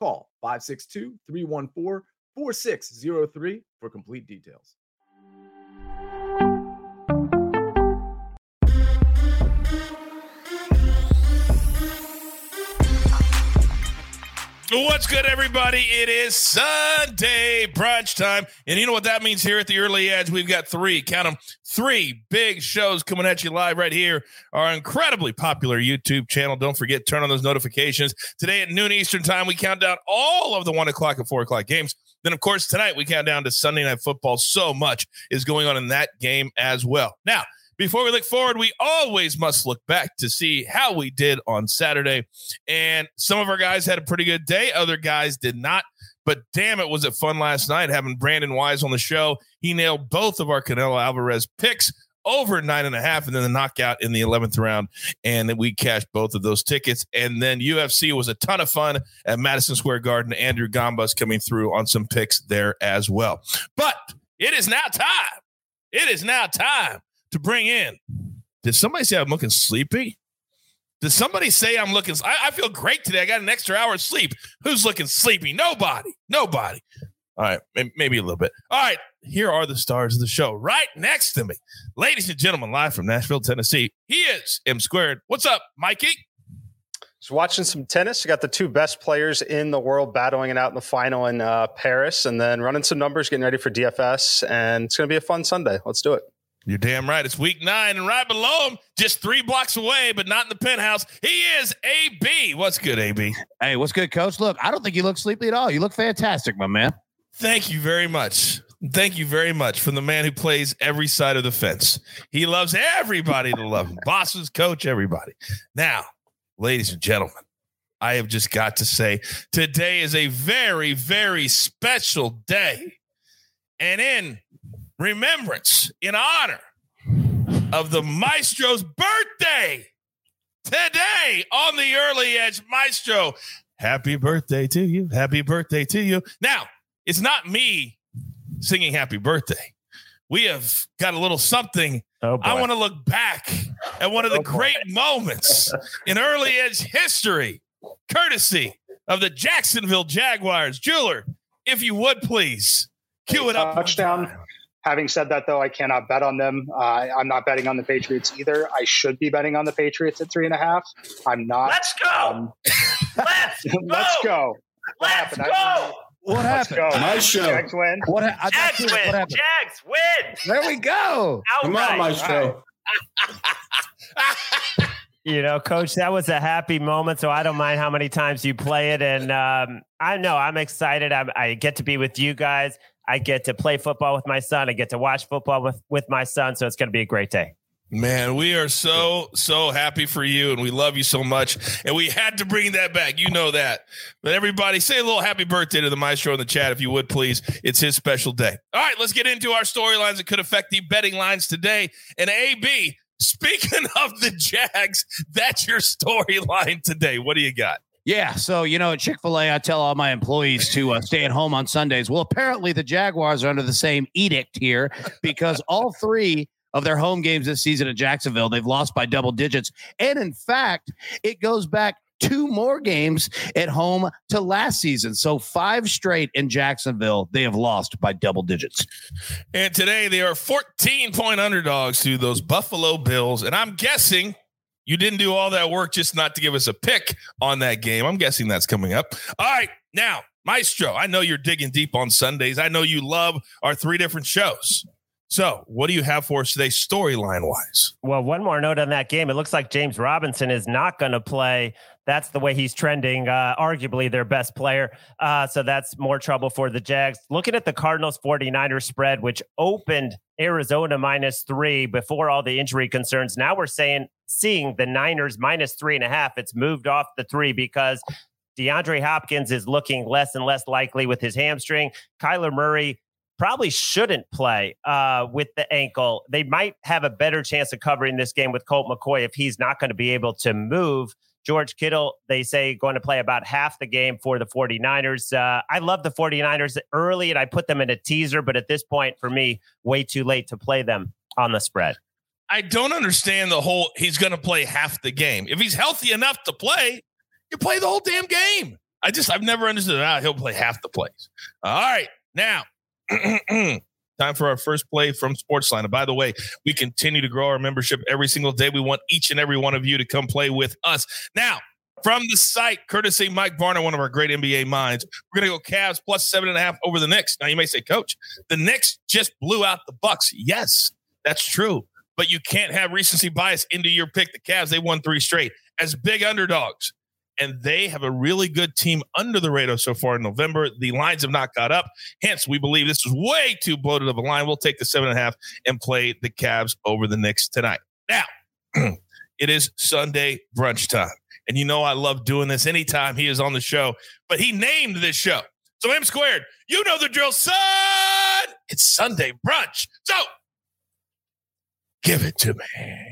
Call 562 314 4603 for complete details. What's good, everybody? It is Sunday brunch time. And you know what that means here at the Early Edge? We've got three, count them, three big shows coming at you live right here. Our incredibly popular YouTube channel. Don't forget, turn on those notifications. Today at noon Eastern time, we count down all of the one o'clock and four o'clock games. Then, of course, tonight we count down to Sunday Night Football. So much is going on in that game as well. Now, before we look forward, we always must look back to see how we did on Saturday. And some of our guys had a pretty good day, other guys did not. But damn it, was it fun last night having Brandon Wise on the show. He nailed both of our Canelo Alvarez picks over nine and a half, and then the knockout in the 11th round. And we cashed both of those tickets. And then UFC was a ton of fun at Madison Square Garden. Andrew Gombas coming through on some picks there as well. But it is now time. It is now time to bring in. Did somebody say I'm looking sleepy? Did somebody say I'm looking? I, I, feel great today. I got an extra hour of sleep. Who's looking sleepy? Nobody. Nobody. All right, maybe a little bit. All right, here are the stars of the show. Right next to me, ladies and gentlemen, live from Nashville, Tennessee. He is M squared. What's up, Mikey? Just watching some tennis. You got the two best players in the world battling it out in the final in uh, Paris, and then running some numbers, getting ready for DFS. And it's going to be a fun Sunday. Let's do it. You're damn right. It's week nine, and right below him, just three blocks away, but not in the penthouse, he is AB. What's good, AB? Hey, what's good, coach? Look, I don't think you look sleepy at all. You look fantastic, my man. Thank you very much. Thank you very much from the man who plays every side of the fence. He loves everybody to love him. Bosses, coach, everybody. Now, ladies and gentlemen, I have just got to say today is a very, very special day. And in remembrance, in honor of the maestro's birthday today on the early edge maestro. Happy birthday to you. Happy birthday to you. Now, it's not me singing happy birthday. We have got a little something. Oh I want to look back at one of the oh great moments in early edge history, courtesy of the Jacksonville Jaguars. Jeweler, if you would please cue it up. Touchdown. Having said that, though, I cannot bet on them. Uh, I'm not betting on the Patriots either. I should be betting on the Patriots at three and a half. I'm not. Let's go. Um, let's, let's go. What let's happened? go. What happened? Go. My show. Jags win. What, ha- Jags win. What Jags win. There we go. Outright. Come on, my show. you know, coach, that was a happy moment. So I don't mind how many times you play it. And um, I know I'm excited. I'm, I get to be with you guys. I get to play football with my son. I get to watch football with, with my son. So it's going to be a great day. Man, we are so, so happy for you and we love you so much. And we had to bring that back. You know that. But everybody, say a little happy birthday to the maestro in the chat if you would, please. It's his special day. All right, let's get into our storylines that could affect the betting lines today. And AB, speaking of the Jags, that's your storyline today. What do you got? Yeah. So, you know, at Chick fil A, I tell all my employees to uh, stay at home on Sundays. Well, apparently the Jaguars are under the same edict here because all three of their home games this season at Jacksonville, they've lost by double digits. And in fact, it goes back two more games at home to last season. So five straight in Jacksonville, they have lost by double digits. And today they are 14 point underdogs to those Buffalo Bills. And I'm guessing you didn't do all that work just not to give us a pick on that game. I'm guessing that's coming up. All right. Now, Maestro, I know you're digging deep on Sundays. I know you love our three different shows. So, what do you have for us today, storyline wise? Well, one more note on that game. It looks like James Robinson is not going to play. That's the way he's trending, uh, arguably their best player. Uh, so, that's more trouble for the Jags. Looking at the Cardinals 49ers spread, which opened Arizona minus three before all the injury concerns. Now we're saying, seeing the Niners minus three and a half. It's moved off the three because DeAndre Hopkins is looking less and less likely with his hamstring. Kyler Murray probably shouldn't play uh, with the ankle. They might have a better chance of covering this game with Colt McCoy if he's not going to be able to move. George Kittle, they say, going to play about half the game for the 49ers. Uh, I love the 49ers early and I put them in a teaser, but at this point, for me, way too late to play them on the spread. I don't understand the whole he's going to play half the game. If he's healthy enough to play, you play the whole damn game. I just, I've never understood Ah, he'll play half the plays. All right. Now, time for our first play from Sportsline. And by the way, we continue to grow our membership every single day. We want each and every one of you to come play with us. Now, from the site, courtesy Mike Varner, one of our great NBA minds, we're going to go Cavs plus seven and a half over the Knicks. Now, you may say, Coach, the Knicks just blew out the Bucks. Yes, that's true but you can't have recency bias into your pick. The Cavs, they won three straight as big underdogs. And they have a really good team under the radar so far in November. The lines have not got up. Hence, we believe this is way too bloated of a line. We'll take the seven and a half and play the Cavs over the Knicks tonight. Now, it is Sunday brunch time. And you know I love doing this anytime he is on the show, but he named this show. So M squared, you know the drill, son. It's Sunday brunch. So Give it to me.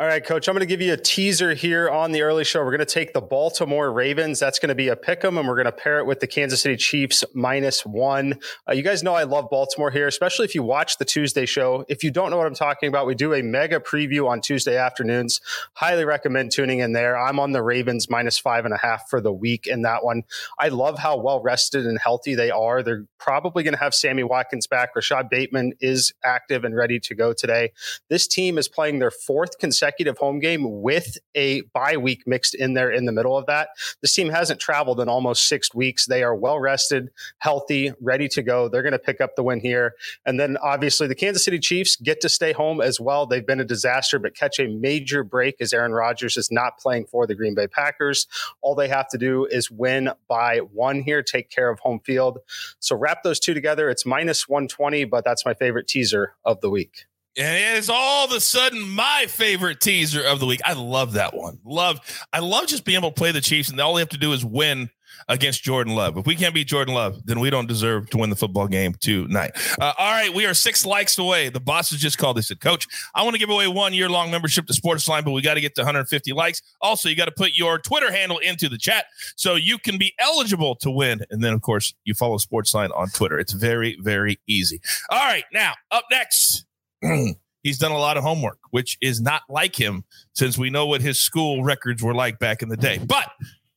All right, coach, I'm going to give you a teaser here on the early show. We're going to take the Baltimore Ravens. That's going to be a pick 'em, and we're going to pair it with the Kansas City Chiefs minus one. Uh, you guys know I love Baltimore here, especially if you watch the Tuesday show. If you don't know what I'm talking about, we do a mega preview on Tuesday afternoons. Highly recommend tuning in there. I'm on the Ravens minus five and a half for the week in that one. I love how well rested and healthy they are. They're probably going to have Sammy Watkins back. Rashod Bateman is active and ready to go today. This team is playing their fourth consecutive consecutive home game with a bye week mixed in there in the middle of that. This team hasn't traveled in almost six weeks. They are well rested, healthy, ready to go. They're going to pick up the win here. And then obviously the Kansas City Chiefs get to stay home as well. They've been a disaster, but catch a major break as Aaron Rodgers is not playing for the Green Bay Packers. All they have to do is win by one here, take care of home field. So wrap those two together. It's minus 120, but that's my favorite teaser of the week. And it's all of a sudden my favorite teaser of the week. I love that one. Love, I love just being able to play the Chiefs, and all they have to do is win against Jordan Love. If we can't beat Jordan Love, then we don't deserve to win the football game tonight. Uh, all right, we are six likes away. The bosses just called. They said, Coach, I want to give away one year long membership to Sportsline, but we got to get to 150 likes. Also, you got to put your Twitter handle into the chat so you can be eligible to win. And then, of course, you follow Sportsline on Twitter. It's very, very easy. All right, now up next. he's done a lot of homework, which is not like him since we know what his school records were like back in the day. But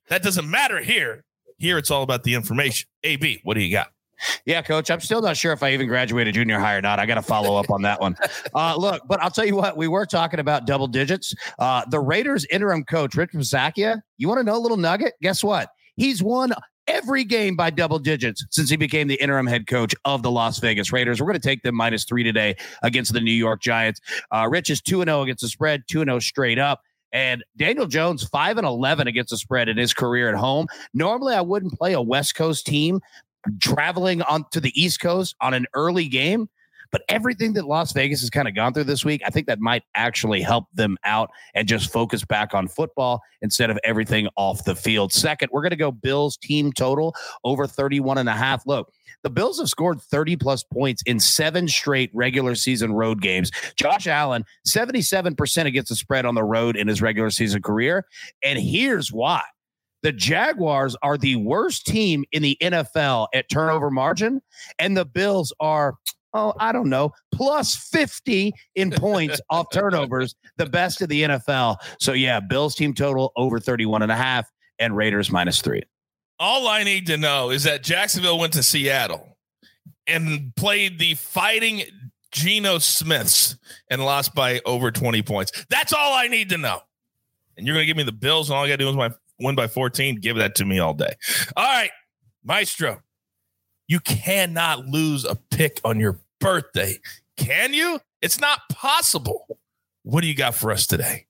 that doesn't matter here. Here it's all about the information. AB, what do you got? Yeah, coach. I'm still not sure if I even graduated junior high or not. I got to follow up on that one. Uh, look, but I'll tell you what, we were talking about double digits. Uh, the Raiders interim coach, Rich Bisaccia, you want to know a little nugget? Guess what? He's won every game by double digits since he became the interim head coach of the Las Vegas Raiders. We're going to take them minus three today against the New York Giants. Uh, Rich is 2 0 against the spread, 2 0 straight up. And Daniel Jones, 5 and 11 against the spread in his career at home. Normally, I wouldn't play a West Coast team traveling on to the East Coast on an early game. But everything that Las Vegas has kind of gone through this week, I think that might actually help them out and just focus back on football instead of everything off the field. Second, we're going to go Bills team total over 31 and a half. Look, the Bills have scored 30 plus points in seven straight regular season road games. Josh Allen, 77% against the spread on the road in his regular season career. And here's why. The Jaguars are the worst team in the NFL at turnover margin, and the Bills are oh, I don't know, plus 50 in points off turnovers, the best of the NFL. So yeah, Bills team total over 31 and a half and Raiders minus three. All I need to know is that Jacksonville went to Seattle and played the fighting Geno Smiths and lost by over 20 points. That's all I need to know. And you're going to give me the Bills, and all I got to do is my win by 14. Give that to me all day. All right, Maestro, you cannot lose a pick on your birthday. Can you? It's not possible. What do you got for us today?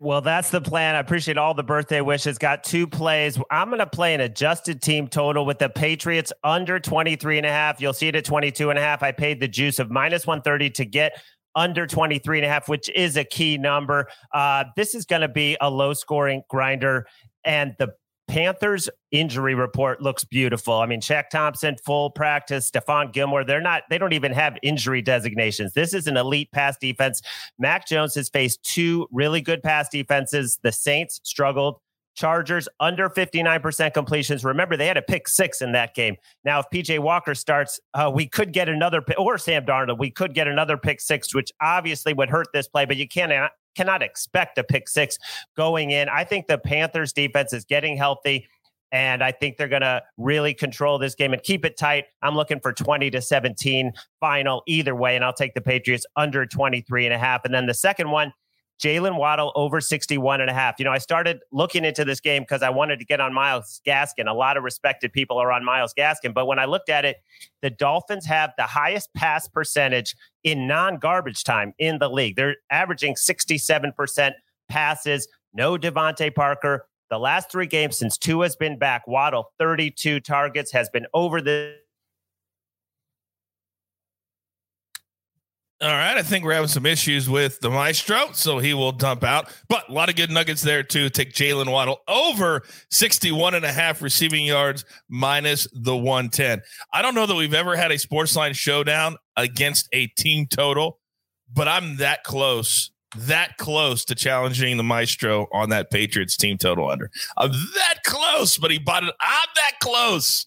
Well, that's the plan. I appreciate all the birthday wishes. Got two plays. I'm going to play an adjusted team total with the Patriots under 23 and a half. You'll see it at 22 and a half. I paid the juice of minus 130 to get under 23 and a half, which is a key number. Uh, this is going to be a low scoring grinder And the Panthers injury report looks beautiful. I mean, Shaq Thompson, full practice, Stephon Gilmore, they're not, they don't even have injury designations. This is an elite pass defense. Mac Jones has faced two really good pass defenses. The Saints struggled. Chargers under 59% completions. Remember, they had a pick six in that game. Now, if PJ Walker starts, uh, we could get another, or Sam Darnold, we could get another pick six, which obviously would hurt this play, but you cannot cannot expect a pick six going in. I think the Panthers defense is getting healthy. And I think they're going to really control this game and keep it tight. I'm looking for 20 to 17 final either way. And I'll take the Patriots under 23 and a half. And then the second one, Jaylen Waddle over 61 and a half. You know, I started looking into this game because I wanted to get on Myles Gaskin. A lot of respected people are on Myles Gaskin. But when I looked at it, the Dolphins have the highest pass percentage in non garbage time in the league. They're averaging 67% passes. No DeVante Parker. The last three games since Tua has been back, Waddle 32 targets has been over the All right. I think we're having some issues with the maestro, so he will dump out. But a lot of good nuggets there, too. Take Jaylen Waddle over 61 and a half receiving yards minus the 110. I don't know that we've ever had a sports line showdown against a team total, but I'm that close, that close to challenging the maestro on that Patriots team total under. I'm that close, but he bought it. I'm that close.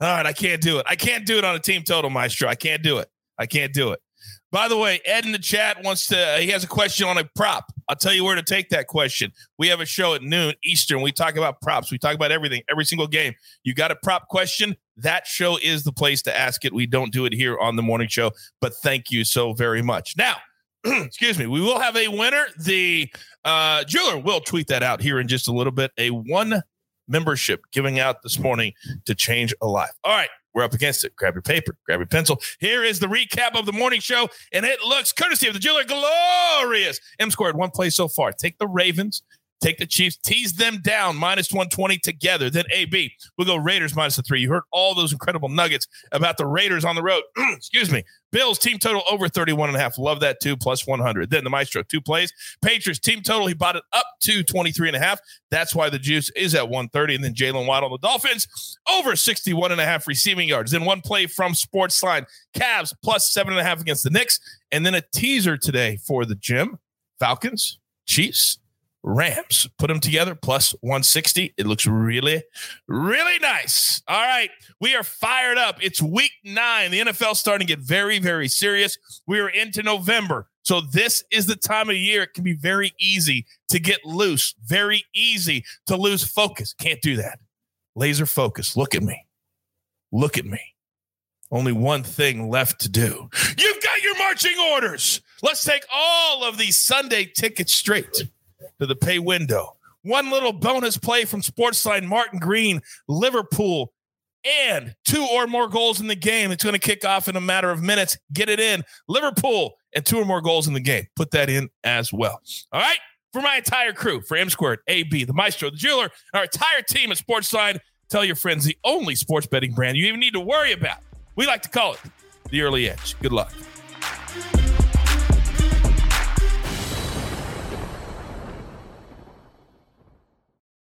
All right. I can't do it. I can't do it on a team total, maestro. I can't do it. I can't do it. By the way, Ed in the chat wants to, he has a question on a prop. I'll tell you where to take that question. We have a show at noon Eastern. We talk about props. We talk about everything, every single game. You got a prop question? That show is the place to ask it. We don't do it here on the morning show, but thank you so very much. Now, excuse me, we will have a winner. The uh, jeweler will tweet that out here in just a little bit. A one membership giving out this morning to change a life. All right. We're up against it. Grab your paper, grab your pencil. Here is the recap of the morning show, and it looks courtesy of the jeweler glorious. M squared one play so far. Take the Ravens, take the Chiefs, tease them down minus 120 together. Then AB, we'll go Raiders minus the three. You heard all those incredible nuggets about the Raiders on the road. Excuse me. Bills team total over 31 and a half. Love that too. Plus 100. Then the Maestro, two plays. Patriots team total. He bought it up to 23 and a half. That's why the juice is at 130. And then Jaylen Waddle the Dolphins over 61 and a half receiving yards. Then one play from Sportsline. Cavs plus seven and a half against the Knicks. And then a teaser today for the gym. Falcons, Chiefs, Rams. Put them together plus 160. It looks really, really nice. All right. We are fired up. It's week nine. The NFL starting to get very, very serious. We are into November. So this is the time of year. It can be very easy to get loose, very easy to lose focus. Can't do that. Laser focus. Look at me. Look at me. Only one thing left to do. You've got your marching orders. Let's take all of these Sunday tickets straight to the pay window. One little bonus play from Sportsline Martin Green, Liverpool, and two or more goals in the game. It's going to kick off in a matter of minutes. Get it in. Liverpool and two or more goals in the game. Put that in as well. All right. For my entire crew, for M Squared, AB, the Maestro, the Jeweler, our entire team at Sportsline, tell your friends the only sports betting brand you even need to worry about. We like to call it the early edge. Good luck.